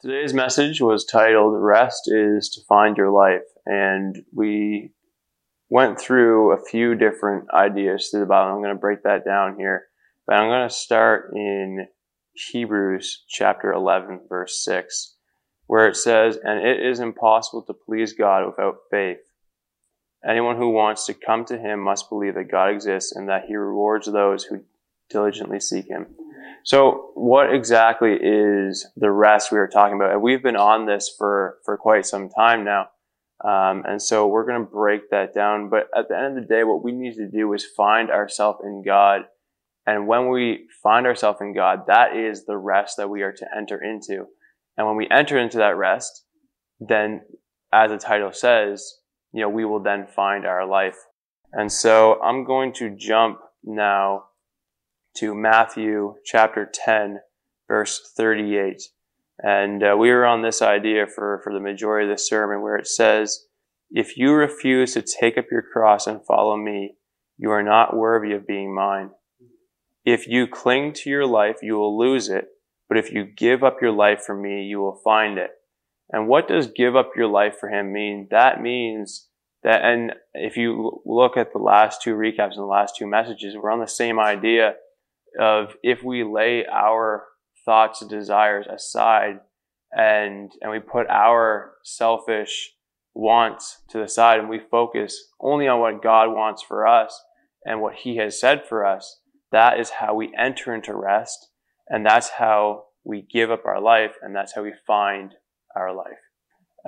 Today's message was titled Rest is to Find Your Life. And we went through a few different ideas through the Bible. I'm going to break that down here. But I'm going to start in Hebrews chapter 11, verse 6, where it says, And it is impossible to please God without faith. Anyone who wants to come to him must believe that God exists and that he rewards those who diligently seek him. So, what exactly is the rest we are talking about? And we've been on this for, for quite some time now. Um, and so we're going to break that down. But at the end of the day, what we need to do is find ourselves in God. And when we find ourselves in God, that is the rest that we are to enter into. And when we enter into that rest, then as the title says, you know, we will then find our life. And so I'm going to jump now to Matthew chapter 10, verse 38. And uh, we were on this idea for, for the majority of the sermon where it says, If you refuse to take up your cross and follow me, you are not worthy of being mine. If you cling to your life, you will lose it. But if you give up your life for me, you will find it. And what does give up your life for him mean? That means that, and if you look at the last two recaps and the last two messages, we're on the same idea of if we lay our thoughts and desires aside and and we put our selfish wants to the side and we focus only on what God wants for us and what he has said for us that is how we enter into rest and that's how we give up our life and that's how we find our life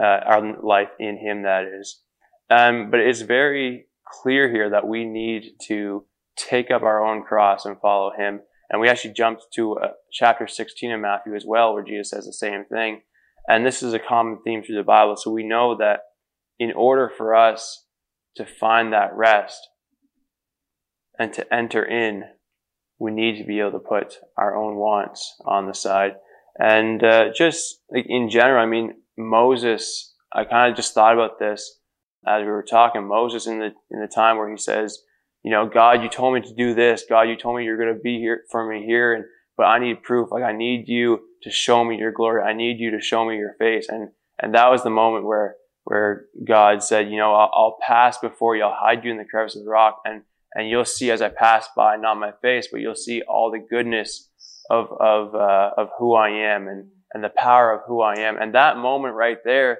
uh, our life in him that is. Um, but it's very clear here that we need to take up our own cross and follow him. And we actually jumped to uh, chapter 16 in Matthew as well, where Jesus says the same thing. And this is a common theme through the Bible. So we know that in order for us to find that rest and to enter in, we need to be able to put our own wants on the side. And uh, just in general, I mean, Moses, I kind of just thought about this as we were talking. Moses in the in the time where he says, you know, God, you told me to do this. God, you told me you're going to be here for me here. And, but I need proof. Like I need you to show me your glory. I need you to show me your face. And, and that was the moment where, where God said, you know, I'll, I'll pass before you. I'll hide you in the crevice of the rock. And, and you'll see as I pass by, not my face, but you'll see all the goodness of, of, uh, of who I am and, and the power of who I am. And that moment right there,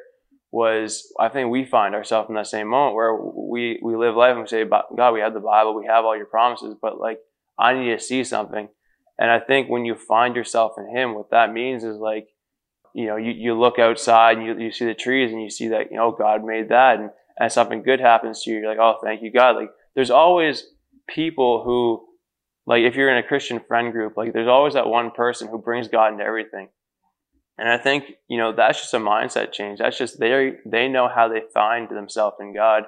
was I think we find ourselves in that same moment where we we live life and we say, God, we have the Bible, we have all your promises, but like I need to see something. And I think when you find yourself in Him, what that means is like, you know, you, you look outside and you, you see the trees and you see that, you know, God made that and, and something good happens to you. You're like, oh, thank you, God. Like there's always people who, like if you're in a Christian friend group, like there's always that one person who brings God into everything. And I think, you know, that's just a mindset change. That's just they they know how they find themselves in God.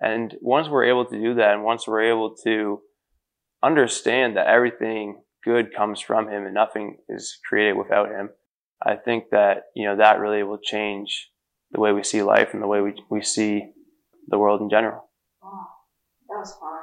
And once we're able to do that and once we're able to understand that everything good comes from him and nothing is created without him, I think that, you know, that really will change the way we see life and the way we, we see the world in general. Wow, that was hard.